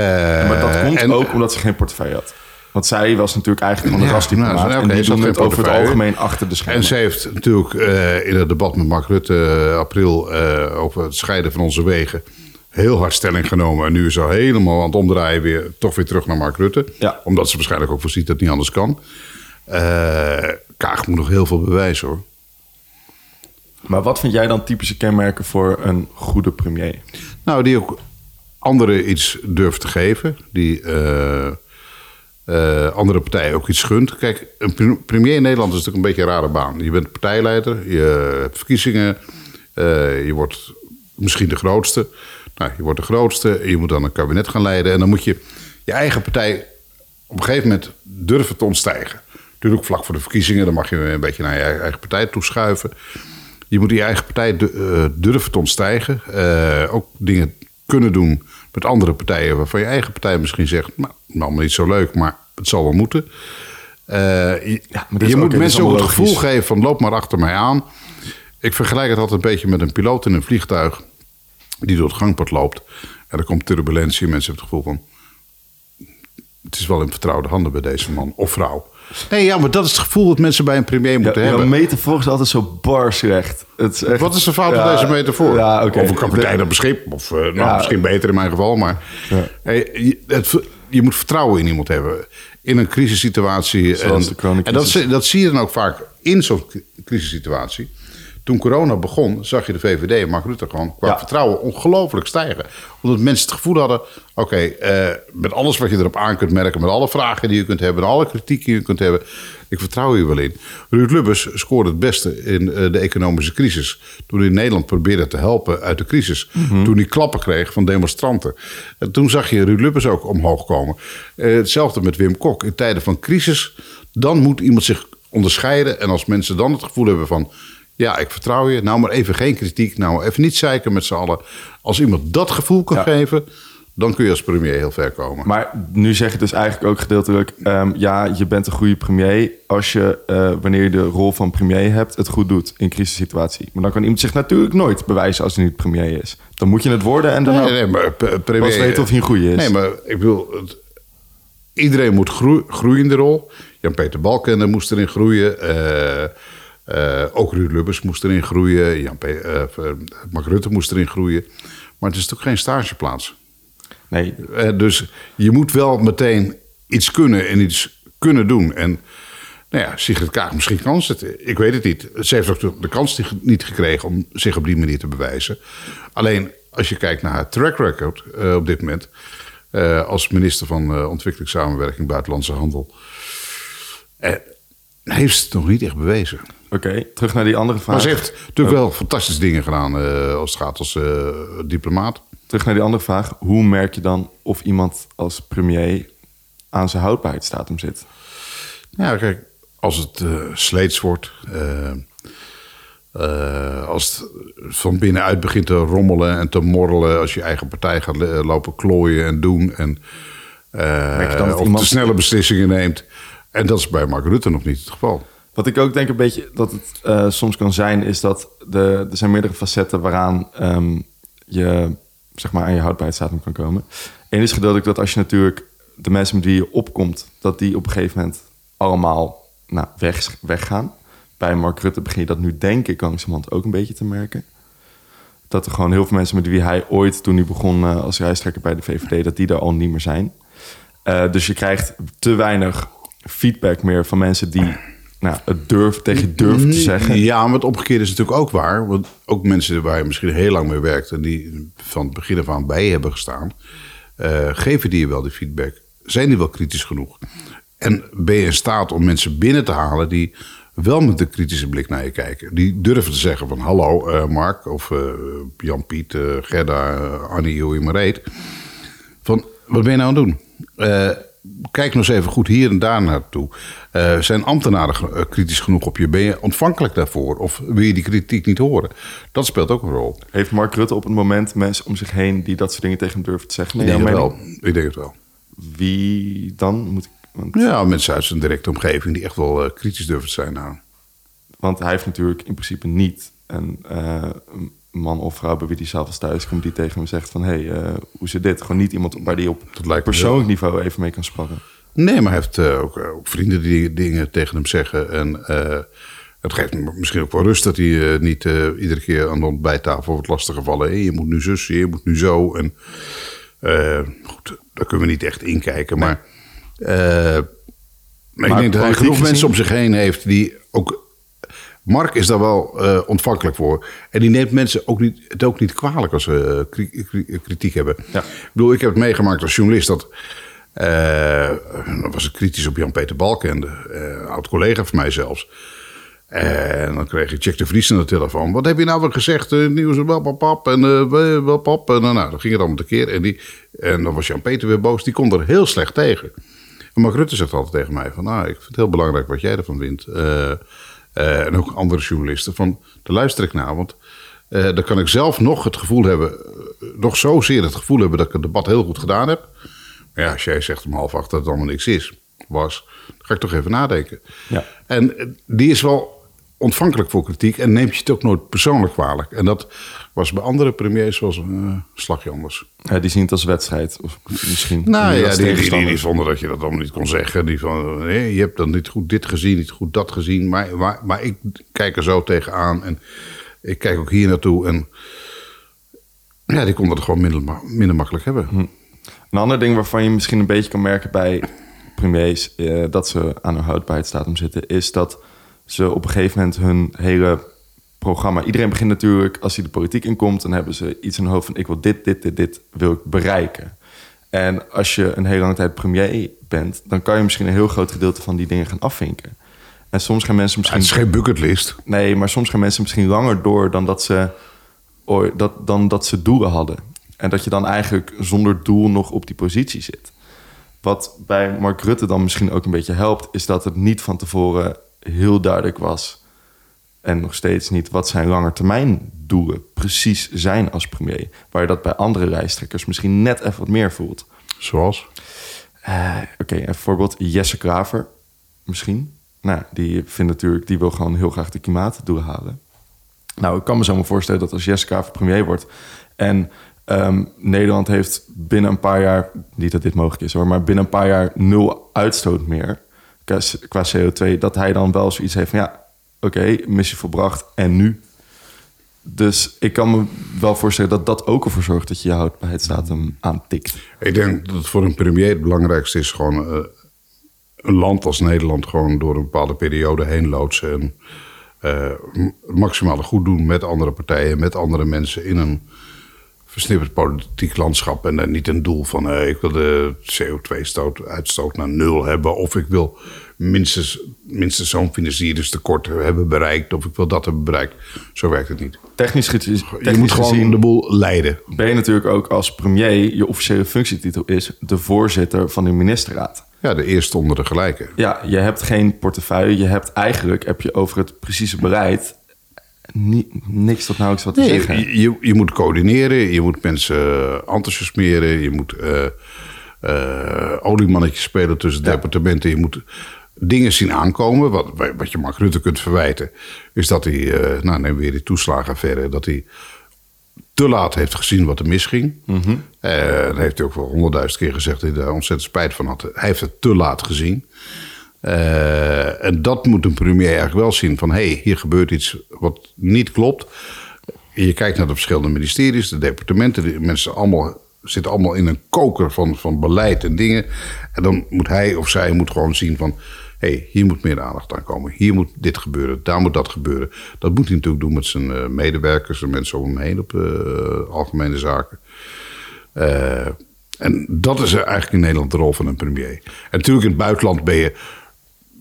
Maar dat komt en- ook omdat ze geen portefeuille had. Want zij was natuurlijk eigenlijk gewoon een Ja, rasdiplomaat. nou, en die het over het algemeen achter de schermen. En ze heeft natuurlijk eh, in het debat met Mark Rutte eh, april eh, over het scheiden van onze wegen heel hard stelling genomen. En nu is ze al helemaal aan het omdraaien weer toch weer terug naar Mark Rutte. Ja. Omdat ze waarschijnlijk ook voorziet dat het niet anders kan. Kaag moet nog heel veel bewijzen hoor. Maar wat vind jij dan typische kenmerken voor een goede premier? Nou, die ook anderen iets durft te geven. Die eh, eh, andere partijen ook iets gunt. Kijk, een pre- premier in Nederland is natuurlijk een beetje een rare baan. Je bent partijleider, je hebt verkiezingen, eh, je wordt misschien de grootste. Nou, je wordt de grootste en je moet dan een kabinet gaan leiden. En dan moet je je eigen partij op een gegeven moment durven te ontstijgen. Natuurlijk vlak voor de verkiezingen, dan mag je een beetje naar je eigen partij toeschuiven. Je moet je eigen partij eh, durven te ontstijgen. Eh, ook dingen kunnen doen met andere partijen waarvan je eigen partij misschien zegt... nou, allemaal niet zo leuk, maar het zal wel moeten. Eh, je is je ook- moet mensen ook het gevoel geven van loop maar achter mij aan. Ik vergelijk het altijd een beetje met een piloot in een vliegtuig... die door het gangpad loopt. En er komt turbulentie en mensen hebben het gevoel van... het is wel in vertrouwde handen bij deze man of vrouw. Nee, ja, maar dat is het gevoel dat mensen bij een premier moeten Ja, hebben. metafoor is altijd zo bar slecht. Het is echt- Wat is de fout Ja, van deze metafoor? Ja. Of een kapitein op een schip. Of eh, nou, misschien beter in mijn geval. Maar Hey, je, het, je moet vertrouwen in iemand hebben. In een crisissituatie. Zoals en, de. En dat, zie- dat zie je dan ook vaak in zo'n cri- crisissituatie. Toen corona begon, zag je de VVD en Mark Rutte gewoon qua Ja. vertrouwen ongelooflijk stijgen. Omdat mensen het gevoel hadden: oké, eh, met alles wat je erop aan kunt merken, met alle vragen die je kunt hebben, en alle kritiek die je kunt hebben, ik vertrouw hier wel in. Ruud Lubbers scoorde het beste in eh, de economische crisis. Toen hij Nederland probeerde te helpen uit de crisis. Toen hij klappen kreeg van demonstranten. En toen zag je Ruud Lubbers ook omhoog komen. Eh, hetzelfde met Wim Kok. In tijden van crisis, dan moet iemand zich onderscheiden. En als mensen dan het gevoel hebben van... ja, ik vertrouw je, nou maar even geen kritiek... nou even niet zeiken met z'n allen. Als iemand dat gevoel kan Ja. geven... dan kun je als premier heel ver komen. Maar nu zeg je dus eigenlijk ook gedeeltelijk... ehm, ja, je bent een goede premier als je, eh, wanneer je de rol van premier hebt... het goed doet in crisissituatie. Maar dan kan iemand zich natuurlijk nooit bewijzen als hij niet premier is. Dan moet je het worden en dan Nee, nee, maar premier... pas weten of hij een goede is. Nee, maar ik bedoel... het- iedereen moet groe- groeien in de rol. Jan-Peter Balkenende moest erin groeien. eh, eh, ook Ruud Lubbers moest erin groeien. Jan Pe- eh, eh, Mark Rutte moest erin groeien. Maar het is toch geen stageplaats? Nee, dus je moet wel meteen iets kunnen en iets kunnen doen. En nou ja, Sigrid Kaag, misschien kan ze het. Ik weet het niet. Ze heeft ook de- kans niet- gekregen om zich op die manier te bewijzen. Alleen als je kijkt naar haar track record op dit moment. als minister van Ontwikkelingssamenwerking, Buitenlandse Handel. heeft ze het nog niet echt bewezen. Oké. Terug naar die andere vraag. Maar ze heeft natuurlijk wel fantastische dingen gedaan eh, als het gaat als eh, diplomaat. Terug naar die andere vraag. Hoe merk je dan of iemand als premier aan zijn houdbaarheidsdatum zit? Ja, kijk, als het eh, sleets wordt, als het van binnenuit begint te rommelen en te morrelen, als je eigen partij gaat lopen klooien en doen en of iemand- te snelle beslissingen neemt. En dat is bij Mark Rutte nog niet het geval. Wat ik ook denk een beetje dat het eh, soms kan zijn, is dat de, er zijn meerdere facetten waaraan ehm, je zeg maar aan je houdbaarheidsdatum kan komen. Eén is gedeeltelijk dat als je natuurlijk de mensen met wie je opkomt, dat die op een gegeven moment allemaal nou, weg, weggaan. Bij Mark Rutte begin je dat nu denk ik langzamerhand ook een beetje te merken. Dat er gewoon heel veel mensen met wie hij ooit, toen hij begon eh, als lijsttrekker bij de VVD, dat die er al niet meer zijn. Eh, dus je krijgt te weinig feedback meer van mensen die nou, het durf, tegen durven te zeggen. Ja, maar het omgekeerde is natuurlijk ook waar. Want ook mensen waar je misschien heel lang mee werkt... en die van het begin af aan bij hebben gestaan... eh, geven die je wel die feedback? Zijn die wel kritisch genoeg? En ben je in staat om mensen binnen te halen... die wel met een kritische blik naar je kijken? Die durven te zeggen van... hallo eh, Mark of eh, Jan-Piet, eh, Gerda, Annie, hoe je maar heet... Van, wat ben je nou aan het doen? Kijk nog eens even goed hier en daar naartoe. Eh, zijn ambtenaren eh, kritisch genoeg op je? Ben je ontvankelijk daarvoor? Of wil je die kritiek niet horen? Dat speelt ook een rol. Heeft Mark Rutte op het moment mensen om zich heen die dat soort dingen tegen hem durven te zeggen? Ik Nee, denk het jouw wel. Ik denk het wel. Wie dan? Moet ik, want, Ja, mensen uit zijn directe omgeving die echt wel eh, kritisch durven te zijn. Nou, want hij heeft natuurlijk in principe niet een een man of vrouw bij wie hij s'avonds thuis komt die tegen hem zegt van hé, hey, eh, hoe zit dit? Gewoon niet iemand waar hij op persoonlijk niveau even mee kan sparren. Nee, maar hij heeft eh, ook, eh, ook vrienden die dingen tegen hem zeggen. En het geeft hem misschien ook wel rust dat hij niet iedere keer aan de ontbijttafel wordt lastiggevallen. Hey, je moet nu zus, je moet nu zo. En goed, daar kunnen we niet echt inkijken. Maar, eh, maar, Maar ik denk dat hij genoeg mensen om zich heen heeft die ook. Mark is daar wel eh, ontvankelijk voor. En die neemt mensen ook niet, het ook niet kwalijk als ze kri- kritiek hebben. Ja. Ik bedoel, ik heb het meegemaakt als journalist dat. eh, dan was ik kritisch op Jan-Peter Balkende, eh oud collega van mij zelfs. En dan kreeg ik Jack de Vries aan de telefoon. Wat heb je nou weer gezegd? Uh, nieuws, wel pap, en eh, wel wel pap. En, uh, nou, dan ging het allemaal tekeer. En, die, en dan was Jan-Peter weer boos. Die kon er heel slecht tegen. En Mark Rutte zegt altijd tegen mij van... Nou, ik vind het heel belangrijk wat jij ervan vindt. Eh, eh, en ook andere journalisten. Van, daar luister ik naar. Want eh, dan kan ik zelf nog het gevoel hebben... eh, nog zozeer het gevoel hebben dat ik het debat heel goed gedaan heb. Maar ja, als jij zegt om half acht dat het allemaal niks is, was... dan ga ik toch even nadenken. Ja. En die is wel ontvankelijk voor kritiek en neemt je het ook nooit persoonlijk kwalijk. En dat was bij andere premiers was een eh, slagje anders. Ja, die zien het als wedstrijd. Of misschien. Nou ja, die, die, die, zonder dat je dat allemaal niet kon zeggen. Die van, nee, je hebt dan niet goed dit gezien, niet goed dat gezien. Maar, maar, maar ik kijk er zo tegenaan en ik kijk ook hier naartoe. En ja, die konden het gewoon minder, minder makkelijk hebben. Een ander ding waarvan je misschien een beetje kan merken bij premiers eh, dat ze aan hun houdbaarheidsdatum zitten, is dat ze op een gegeven moment hun hele programma. Iedereen begint natuurlijk als hij de politiek inkomt, dan hebben ze iets in hun hoofd van ik wil dit, dit, dit, dit wil ik bereiken. En als je een hele lange tijd premier bent, dan kan je misschien een heel groot gedeelte van die dingen gaan afvinken. En soms gaan mensen Het misschien. is geen bucketlist. Nee, maar soms gaan mensen misschien langer door dan dat ze, dat, dan dat ze doelen hadden. En dat je dan eigenlijk zonder doel nog op die positie zit. Wat bij Mark Rutte dan misschien ook een beetje helpt, is dat het niet van tevoren heel duidelijk was, en nog steeds niet, wat zijn langetermijndoelen precies zijn als premier. Waar je dat bij andere lijsttrekkers misschien net even wat meer voelt. Zoals? Eh, Oké, een voorbeeld. Jesse Klaver, misschien. Nou, die vindt natuurlijk, die wil gewoon heel graag de klimaatdoelen halen. Nou, ik kan me zo maar voorstellen dat als Jesse Klaver premier wordt en ehm, Nederland heeft binnen een paar jaar, niet dat dit mogelijk is hoor, maar binnen een paar jaar nul uitstoot meer qua, qua CO2, dat hij dan wel zoiets heeft van ja, oké, missie volbracht en nu? Dus ik kan me wel voorstellen dat dat ook ervoor zorgt dat je je houdbaarheidsdatum aantikt. Ik denk dat voor een premier het belangrijkste is gewoon eh, een land als Nederland gewoon door een bepaalde periode heen loodsen. En het maximale goed doen met andere partijen, met andere mensen in een versnipperd politiek landschap. En dan niet een doel van eh, ik wil de CO2-uitstoot naar nul hebben. Of ik wil minstens, minstens zo'n financieringstekort hebben bereikt. Of ik wil dat hebben bereikt. Zo werkt het niet. Technisch, gezien- Je technisch moet gewoon gezien de boel leiden. ben je natuurlijk ook als premier, je officiële functietitel is de voorzitter van de ministerraad. Ja, de eerste onder de gelijke. Ja, je hebt geen portefeuille. Je hebt eigenlijk, heb je over het precieze beleid ni- niks tot nauwelijks wat te Nee, zeggen. je, je, je moet coördineren, je moet mensen eh, enthousiasmeren, je moet eh eh, oliemannetjes spelen tussen departementen. Je moet dingen zien aankomen. Wat, wat je Mark Rutte kunt verwijten, is dat hij, eh, nou neem weer die toeslagenaffaire, dat hij te laat heeft gezien wat er misging. Dat heeft hij ook wel honderdduizend keer gezegd dat hij daar ontzettend spijt van had. Hij heeft het te laat gezien. Eh, en dat moet een premier eigenlijk wel zien van... hé, hey, hier gebeurt iets wat niet klopt. Je kijkt naar de verschillende ministeries, de departementen. De mensen allemaal, zitten allemaal in een koker van, van beleid en dingen. En dan moet hij of zij moet gewoon zien van... hé, hey, hier moet meer aandacht aan komen. Hier moet dit gebeuren, daar moet dat gebeuren. Dat moet hij natuurlijk doen met zijn eh, medewerkers... en mensen om hem heen op eh, algemene zaken. Eh, en dat is eigenlijk in Nederland de rol van een premier. En natuurlijk in het buitenland ben je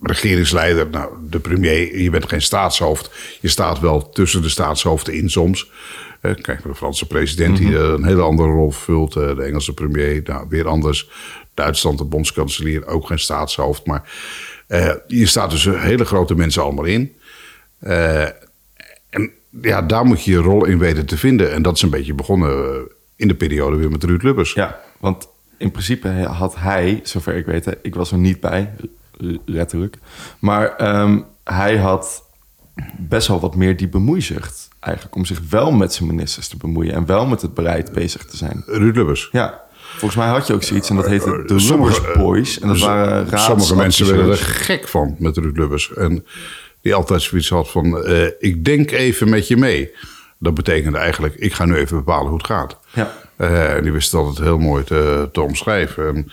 regeringsleider, nou, de premier, je bent geen staatshoofd. Je staat wel tussen de staatshoofden in soms. Eh, kijk naar de Franse president, die eh, een hele andere rol vervult. eh, de Engelse premier, nou, weer anders. Duitsland, de bondskanselier, ook geen staatshoofd. Maar eh, je staat tussen hele grote mensen allemaal in. Eh, en ja, daar moet je je rol in weten te vinden. En dat is een beetje begonnen eh, in de periode weer met Ruud Lubbers. Ja, want in principe had hij, zover ik weet, ik was er niet bij, letterlijk. Maar ehm, hij had best wel wat meer die bemoeizucht. Eigenlijk om zich wel met zijn ministers te bemoeien en wel met het beleid bezig te zijn. Ruud Lubbers. Ja, volgens mij had je ook zoiets en dat heette de Lubbers Boys. En dat waren raads Sommige mensen werden er gek van met Ruud Lubbers. En die altijd zoiets had van... eh, ik denk even met je mee. Dat betekende eigenlijk, ik ga nu even bepalen hoe het gaat. Ja. Eh, en die wist het altijd heel mooi te, te omschrijven. En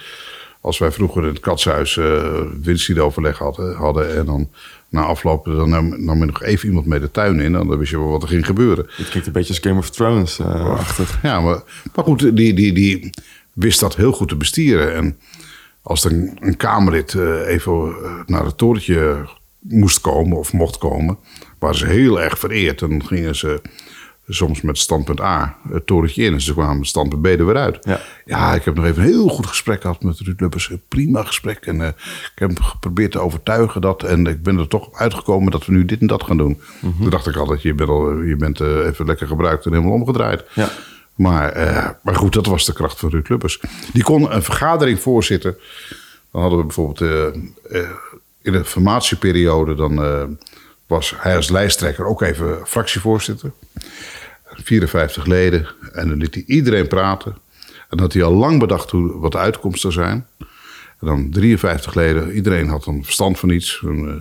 als wij vroeger in het katshuis uh, winstiedoverleg hadden, hadden... en dan na afloop dan nam, nam je nog even iemand mee de tuin in... en dan wist je wel wat er ging gebeuren. Het klinkt een beetje als Game of Thrones eh, achtig. Ja, maar, maar goed, die, die, die wist dat heel goed te bestieren. En als er een, een Kamerlid eh, even eh, naar het torentje moest komen of mocht komen, waren ze heel erg vereerd. En dan gingen ze soms met standpunt A het torentje in en ze kwamen met standpunt B er weer uit. Ja. ja, ik heb nog even een heel goed gesprek gehad met Ruud Lubbers. Een prima gesprek. En eh, ik heb hem geprobeerd te overtuigen dat. En ik ben er toch uitgekomen dat we nu dit en dat gaan doen. Toen dacht ik altijd, je bent, al, je bent even lekker gebruikt en helemaal omgedraaid. Ja. Maar, eh, maar goed, dat was de kracht van Ruud Lubbers. Die kon een vergadering voorzitten. Dan hadden we bijvoorbeeld eh, eh, in de formatieperiode... dan was hij als lijsttrekker ook even fractievoorzitter. 54 leden. En dan liet hij iedereen praten. En dan had hij al lang bedacht hoe, wat de uitkomsten zijn. En dan 53 leden. Iedereen had een verstand van iets. En, eh,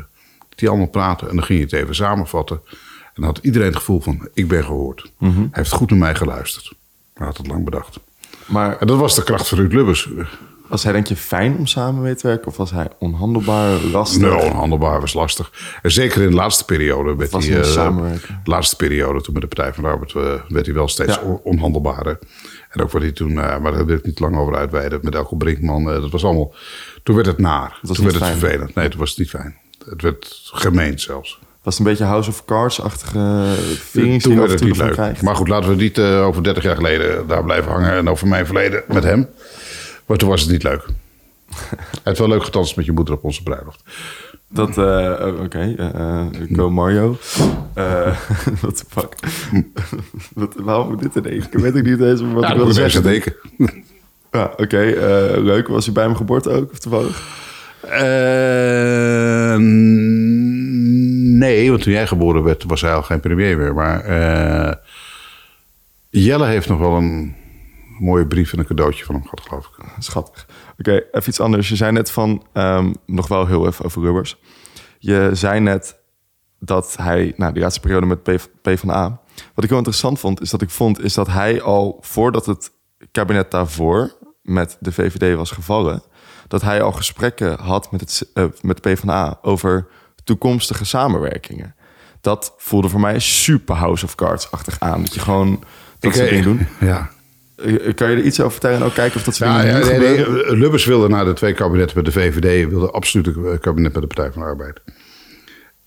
liet hij allemaal praten. En dan ging je het even samenvatten. En dan had iedereen het gevoel van, ik ben gehoord. Hij heeft goed naar mij geluisterd. Hij had het lang bedacht. Maar En dat was de kracht van Ruud Lubbers. was hij denk je fijn om samen mee te werken? Of was hij onhandelbaar, lastig? Nou, onhandelbaar was lastig. En zeker in de laatste periode werd Was hij... de laatste periode, toen met de Partij van de Arbeid... eh, werd hij wel steeds Ja. on- onhandelbaarder. En ook wat hij toen... eh, maar daar wil ik niet lang over uitweiden. Met Elko Brinkman. dat was allemaal... Toen werd het naar. toen werd het vervelend. Nee, toen was het niet fijn. Het werd gemeen zelfs. Was een beetje House of Cards-achtige feelings die toe niet leuk. krijgt? Maar goed, laten we niet eh, over 30 jaar geleden daar blijven hangen. En over mijn verleden met hem. Maar toen was het niet leuk. Hij heeft wel leuk gedanst met je moeder op onze bruiloft. Dat, eh, oh, oké, eh, Go Mario. Eh what the fuck? wat, waarom moet dit ineens? Ik weet ook niet eens wat Ja, ik dat wilde zeggen. deken. Ja, oké. leuk. Was hij bij mijn geboorte ook? Of toevallig? Nee, want toen jij geboren werd was hij al geen premier meer. Maar eh, Jelle heeft nog wel een mooie brief en een cadeautje van hem gehad, geloof ik. Schattig. Oké, even iets anders. Je zei net van, ehm, nog wel heel even over Rubbers. Je zei net dat hij, nou, die laatste periode met P, PvdA... Wat ik heel interessant vond, is dat ik vond... is dat hij al, voordat het kabinet daarvoor met de VVD was gevallen... dat hij al gesprekken had met, het, eh, met de PvdA over toekomstige samenwerkingen. Dat voelde voor mij super House of Cards-achtig aan. Dat je gewoon dat soort dingen doen. Ja. Eh, Kan je er iets over vertellen en ook kijken of dat Ja, ja, nee, Lubbers wilde na de twee kabinetten met de VVD... wilde absoluut een kabinet met de Partij van de Arbeid.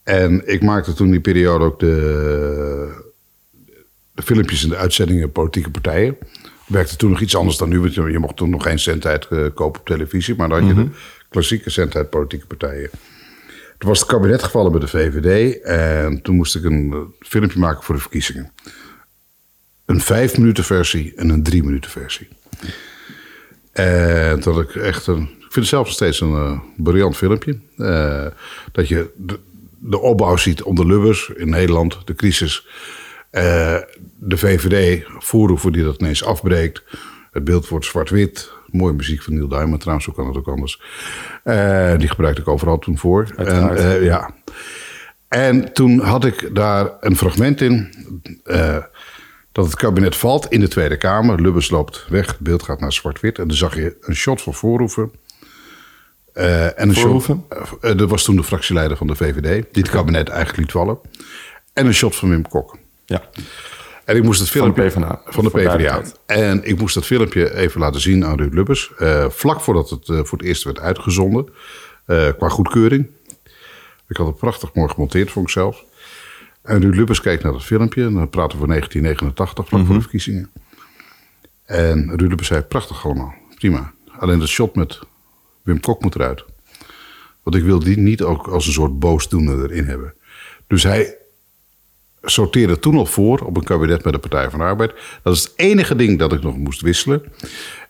En ik maakte toen die periode ook de, de filmpjes en de uitzendingen politieke partijen. Werkte toen nog iets anders dan nu. Want je mocht toen nog geen zendtijd eh, kopen op televisie. Maar dan had je de klassieke zendtijd politieke partijen. Toen was het kabinet gevallen met de VVD. En toen moest ik een eh, filmpje maken voor de verkiezingen. Een vijf minuten versie en een drie minuten versie. En dat ik echt een. Ik vind het zelf nog steeds een eh, briljant filmpje. Eh, dat je de, de opbouw ziet onder Lubbers in Nederland, de crisis. De VVD, voorhoeven die dat ineens afbreekt. Het beeld wordt zwart-wit. Mooie muziek van Neil Diamond trouwens, zo kan het ook anders. Eh, die gebruikte ik overal toen voor. En, eh, ja. en toen had ik daar een fragment in. eh, dat het kabinet valt in de Tweede Kamer. Lubbers loopt weg, het beeld gaat naar zwart-wit. En dan zag je een shot van Voorhoeven. En een Voorhoeven? Shot, dat was toen de fractieleider van de VVD. Die het kabinet eigenlijk liet vallen. En een shot van Wim Kok. Ja. En ik moest het Van de filmpje... PvdA. Van de PvdA. En ik moest dat filmpje even laten zien aan Ruud Lubbers. eh, vlak voordat het eh, voor het eerst werd uitgezonden. eh, qua goedkeuring. Ik had het prachtig mooi gemonteerd voor zelf. En Ruud Lubbers keek naar dat filmpje. En dan praten we voor 1989, vlak voor de verkiezingen. En Ruud Lubbers zei, prachtig allemaal. Prima. Alleen dat shot met Wim Kok moet eruit. Want ik wil die niet ook als een soort boosdoener erin hebben. Dus hij sorteerde toen al voor op een kabinet met de Partij van de Arbeid. Dat is het enige ding dat ik nog moest wisselen.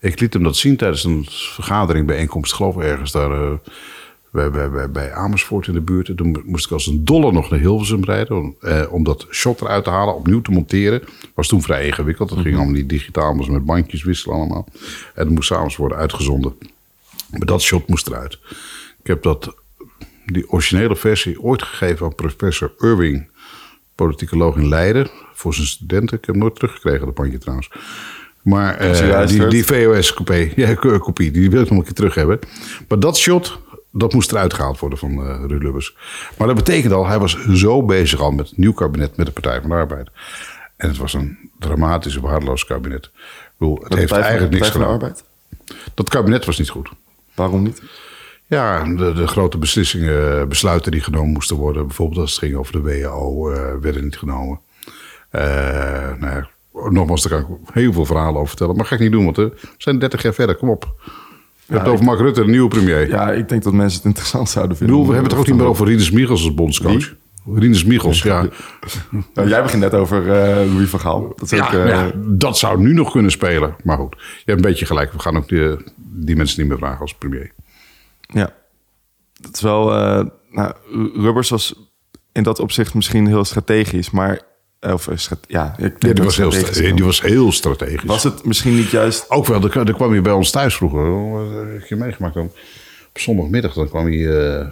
Ik liet hem dat zien tijdens een vergadering, bijeenkomst, geloof ik ergens daar eh, bij, bij, bij, bij Amersfoort in de buurt. En toen moest ik als een dolle nog naar Hilversum rijden om, eh, om dat shot eruit te halen, opnieuw te monteren. Was toen vrij ingewikkeld. Dat ging allemaal niet digitaal, maar met bandjes wisselen allemaal. En dat moest s'avonds worden uitgezonden. Maar dat shot moest eruit. Ik heb dat, die originele versie ooit gegeven aan professor Irving, politicoloog in Leiden, voor zijn studenten. Ik heb hem nooit teruggekregen, dat bandje trouwens. Maar eh, die, die VOS-kopie, ja, ko- kopie, die wil ik nog een keer terug hebben. Maar dat shot, dat moest eruit gehaald worden van eh Ruud Lubbers. Maar dat betekent al, hij was zo bezig al met het nieuw kabinet met de Partij van de Arbeid. En het was een dramatisch, waardeloos kabinet. Ik bedoel, het heeft eigenlijk niks Partij van de gedaan. Arbeid? Dat kabinet was niet goed. Waarom niet? Ja, de, de grote beslissingen, besluiten die genomen moesten worden, bijvoorbeeld als het ging over de WHO, eh, werden niet genomen. Eh, nou ja, nogmaals, daar kan ik heel veel verhalen over vertellen, maar ga ik niet doen, want we zijn 30 jaar verder, kom op. Je hebt het over Mark Rutte, de nieuwe premier. Ja, ik denk dat mensen het interessant zouden vinden. bedoel, we hebben het ook niet meer over Rinus Michels als bondscoach? Rinus Michels, ja. Nou, jij begint net over eh, Louis van Gaal. Dat Ja, ja, dat zou nu nog kunnen spelen. Maar goed, je hebt een beetje gelijk. We gaan ook die, die mensen niet meer vragen als premier. Ja, dat is wel. eh nou, Rubbers was in dat opzicht misschien heel strategisch, maar. eh, Of, eh, ja, ik denk Ja, die, dat was heel, die was heel strategisch. Was het misschien niet juist. Ook wel, er, kwam hij bij ons thuis vroeger. Wat heb je meegemaakt dan? Op zondagmiddag, dan kwam hij... eh,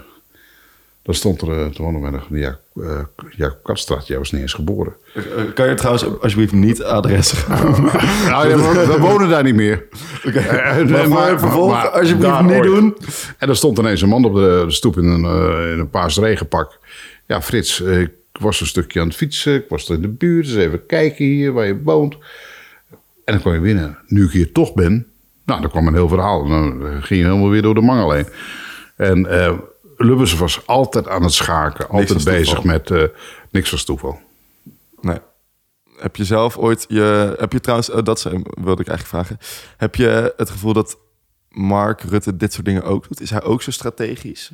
dan stond er, eh, toen woonde de Jak, eh, Jacob Katstraat. Jij was niet eens geboren. eh, Kan je trouwens alsjeblieft niet adressen gaan? Nou, ja, we, wonen daar niet meer. Eh, maar voor het vervolg, alsjeblieft niet ooit. doen. En er stond ineens een man op de, de stoep in een, in een paars regenpak. Ja, Frits, ik was een stukje aan het fietsen. Ik was er in de buurt. Dus even kijken hier waar je woont. En dan kwam je binnen. Nu ik hier toch ben, nou, dan kwam een heel verhaal. En dan ging je helemaal weer door de mangel heen. En Lubbers was altijd aan het schaken. Altijd bezig met eh, niks was toeval. Nee. Heb je zelf ooit je. Heb je trouwens. oh, dat zijn- wilde ik eigenlijk vragen. Heb je het gevoel dat Mark Rutte dit soort dingen ook doet? Is hij ook zo strategisch?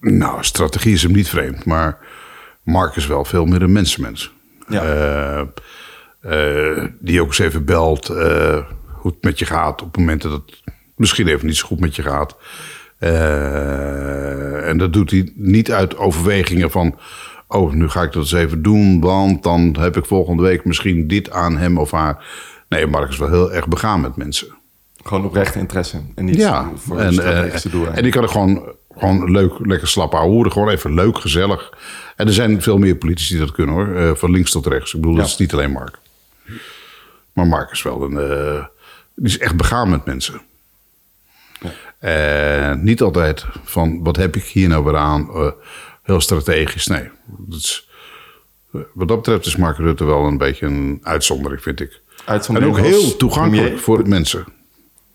Nou, strategie is hem niet vreemd, maar Mark is wel veel meer een mensenmens. Ja. Eh, eh, die ook eens even belt eh, hoe het met je gaat op momenten dat het misschien even niet zo goed met je gaat. Eh, en dat doet hij niet uit overwegingen van, oh, nu ga ik dat eens even doen, want dan heb ik volgende week misschien dit aan hem of haar. Nee, Mark is wel heel erg begaan met mensen. Gewoon oprechte interesse. En niet Ja, voor en, eh, strategische doel. en ik kan er gewoon, gewoon leuk, lekker slap houden. Gewoon even leuk, gezellig. En er zijn veel meer politici die dat kunnen hoor. Eh, van links tot rechts. Ik bedoel, Ja. dat is niet alleen Mark. Maar Mark is wel een... die is echt begaan met mensen. En niet altijd van, wat heb ik hier nou weer aan? Eh, heel strategisch, nee. Dat is, eh, wat dat betreft is Mark Rutte wel een beetje een uitzondering, vind ik. En ook heel toegankelijk premier? voor mensen.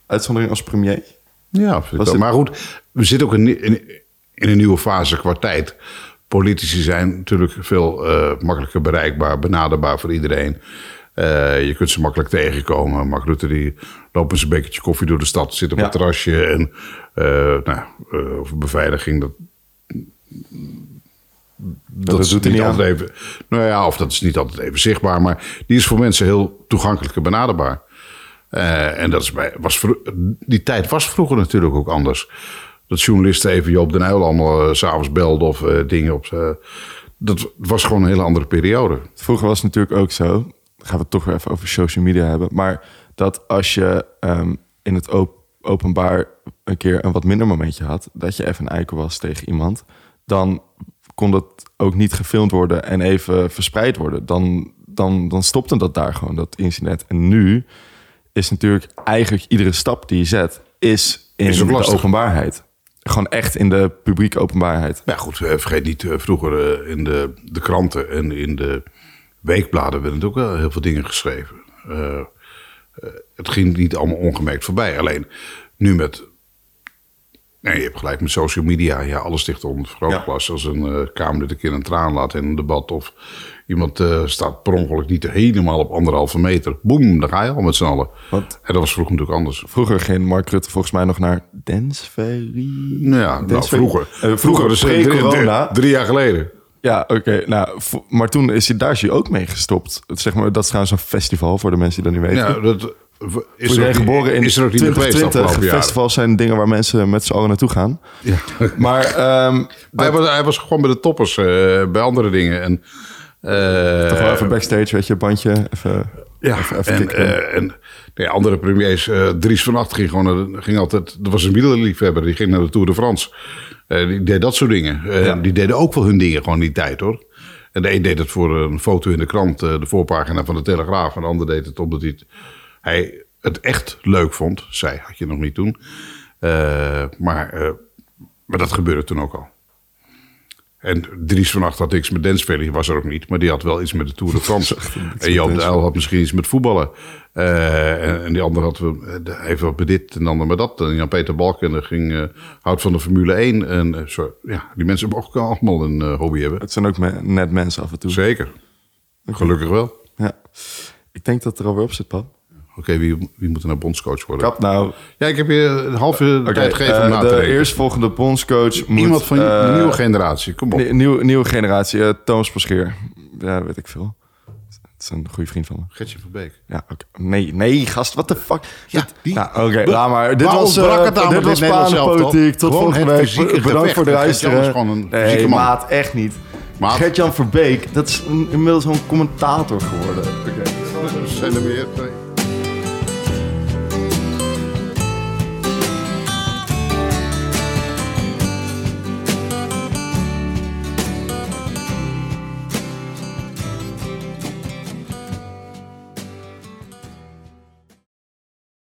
Uitzondering als premier. Ja, vind ik maar goed, we zitten ook in, in, in een nieuwe fase qua tijd. Politici zijn natuurlijk veel makkelijker bereikbaar, benaderbaar voor iedereen. Eh, je kunt ze makkelijk tegenkomen. Mark Rutte die loopt met zijn bekertje koffie door de stad, zit op Ja. een terrasje. En nou, eh, over beveiliging, dat, dat, is doet niet altijd even. Nou ja, of dat is niet altijd even zichtbaar, maar die is voor mensen heel toegankelijk en benaderbaar. Eh, en dat is bij, was die tijd was vroeger natuurlijk ook anders. Dat journalisten even Joop den Uyl allemaal s s'avonds belden of eh, dingen op. eh, dat was gewoon een hele andere periode. Vroeger was het natuurlijk ook zo, gaan we het toch weer even over social media hebben, maar dat als je ehm, in het op- openbaar een keer een wat minder momentje had, dat je even een eikel was tegen iemand, dan kon dat ook niet gefilmd worden en even verspreid worden. Dan, dan, dan stopte dat daar gewoon, dat incident. En nu is natuurlijk eigenlijk iedere stap die je zet, is in Is de openbaarheid. Gewoon echt in de publieke openbaarheid. Maar ja, goed, eh, vergeet niet, eh, vroeger eh, in de, de kranten en in de weekbladen werden ook wel heel veel dingen geschreven. Eh, eh, het ging niet allemaal ongemerkt voorbij. Alleen nu met. Nee, je hebt gelijk met social media. Ja, alles sticht onder het vergrootglas. Als een eh Kamerlid een keer een traan laat in een debat. Of iemand staat per ongeluk niet helemaal op anderhalve meter. Boem, dan ga je al met z'n allen. En dat was vroeger natuurlijk anders. Vroeger ging Mark Rutte volgens mij nog naar Densferry. Nou ja, nou, Densferry. vroeger. Eh, vroeger, dus, drie, pre-corona. drie, drie jaar geleden. Ja, oké. nou, maar toen is hij daar is hij ook mee gestopt. Zeg maar, dat is trouwens een festival voor de mensen die dat niet weten. Ja, dat is Voor er geboren in is er ook niet meer geweest de 2020. afgelopen jaren. Festivals zijn dingen waar mensen met z'n allen naartoe gaan. Ja. Maar ehm hij, was, hij was gewoon bij de toppers, eh, bij andere dingen. En, eh, toch wel even backstage, weet je, bandje. Even, ja, even, even en, eh, en nee, andere premiers, eh, Dries van Acht ging gewoon ging altijd, dat was een wielerliefhebber, die ging naar de Tour de France. Eh, die deed dat soort dingen. Ja. Die deden ook wel hun dingen gewoon die tijd hoor. En de een deed het voor een foto in de krant, de voorpagina van de Telegraaf. En de ander deed het omdat hij het, hij het echt leuk vond. Zij had je nog niet toen. Maar, maar dat gebeurde toen ook al. En Dries van Acht had niks met die was er ook niet. Maar die had wel iets met de Tour de France. en Joop de Uyl had misschien iets met voetballen. Eh, en, en die ander had even wat met dit en de ander met dat. En Jan-Peter Balken ging, eh houdt van de Formule 1. En eh, zo, ja, die mensen mogen ook allemaal een hobby hebben. Het zijn ook me- net mensen af en toe. Zeker. Gelukkig wel. Ja. Ik denk dat het er alweer op zit, pap. Oké, wie, wie moet er nou bondscoach worden? Kap nou. Ja, ik heb je een half uur Oké, tijd gegeven eh, om na te de denken. eerstvolgende bondscoach moet... Iemand van eh, de nieuwe generatie, kom op. nie- nieuwe, nieuwe generatie, eh, Thomas. Ja, weet ik veel. Het is een goede vriend van me. Gertje van Beek. Ja, oké. Nee, nee, gast, what the fuck? Ja, Dit- die- Nou, oké, laat maar. Dit was, eh, aan dit was dit? Politiek. Tot volgende week. Bedankt gevecht. voor de luisteren. gewoon een Nee, maat, echt niet. Gert-Jan Verbeek, dat is een- inmiddels zo'n commentator geworden. Oké. Zijn er meer?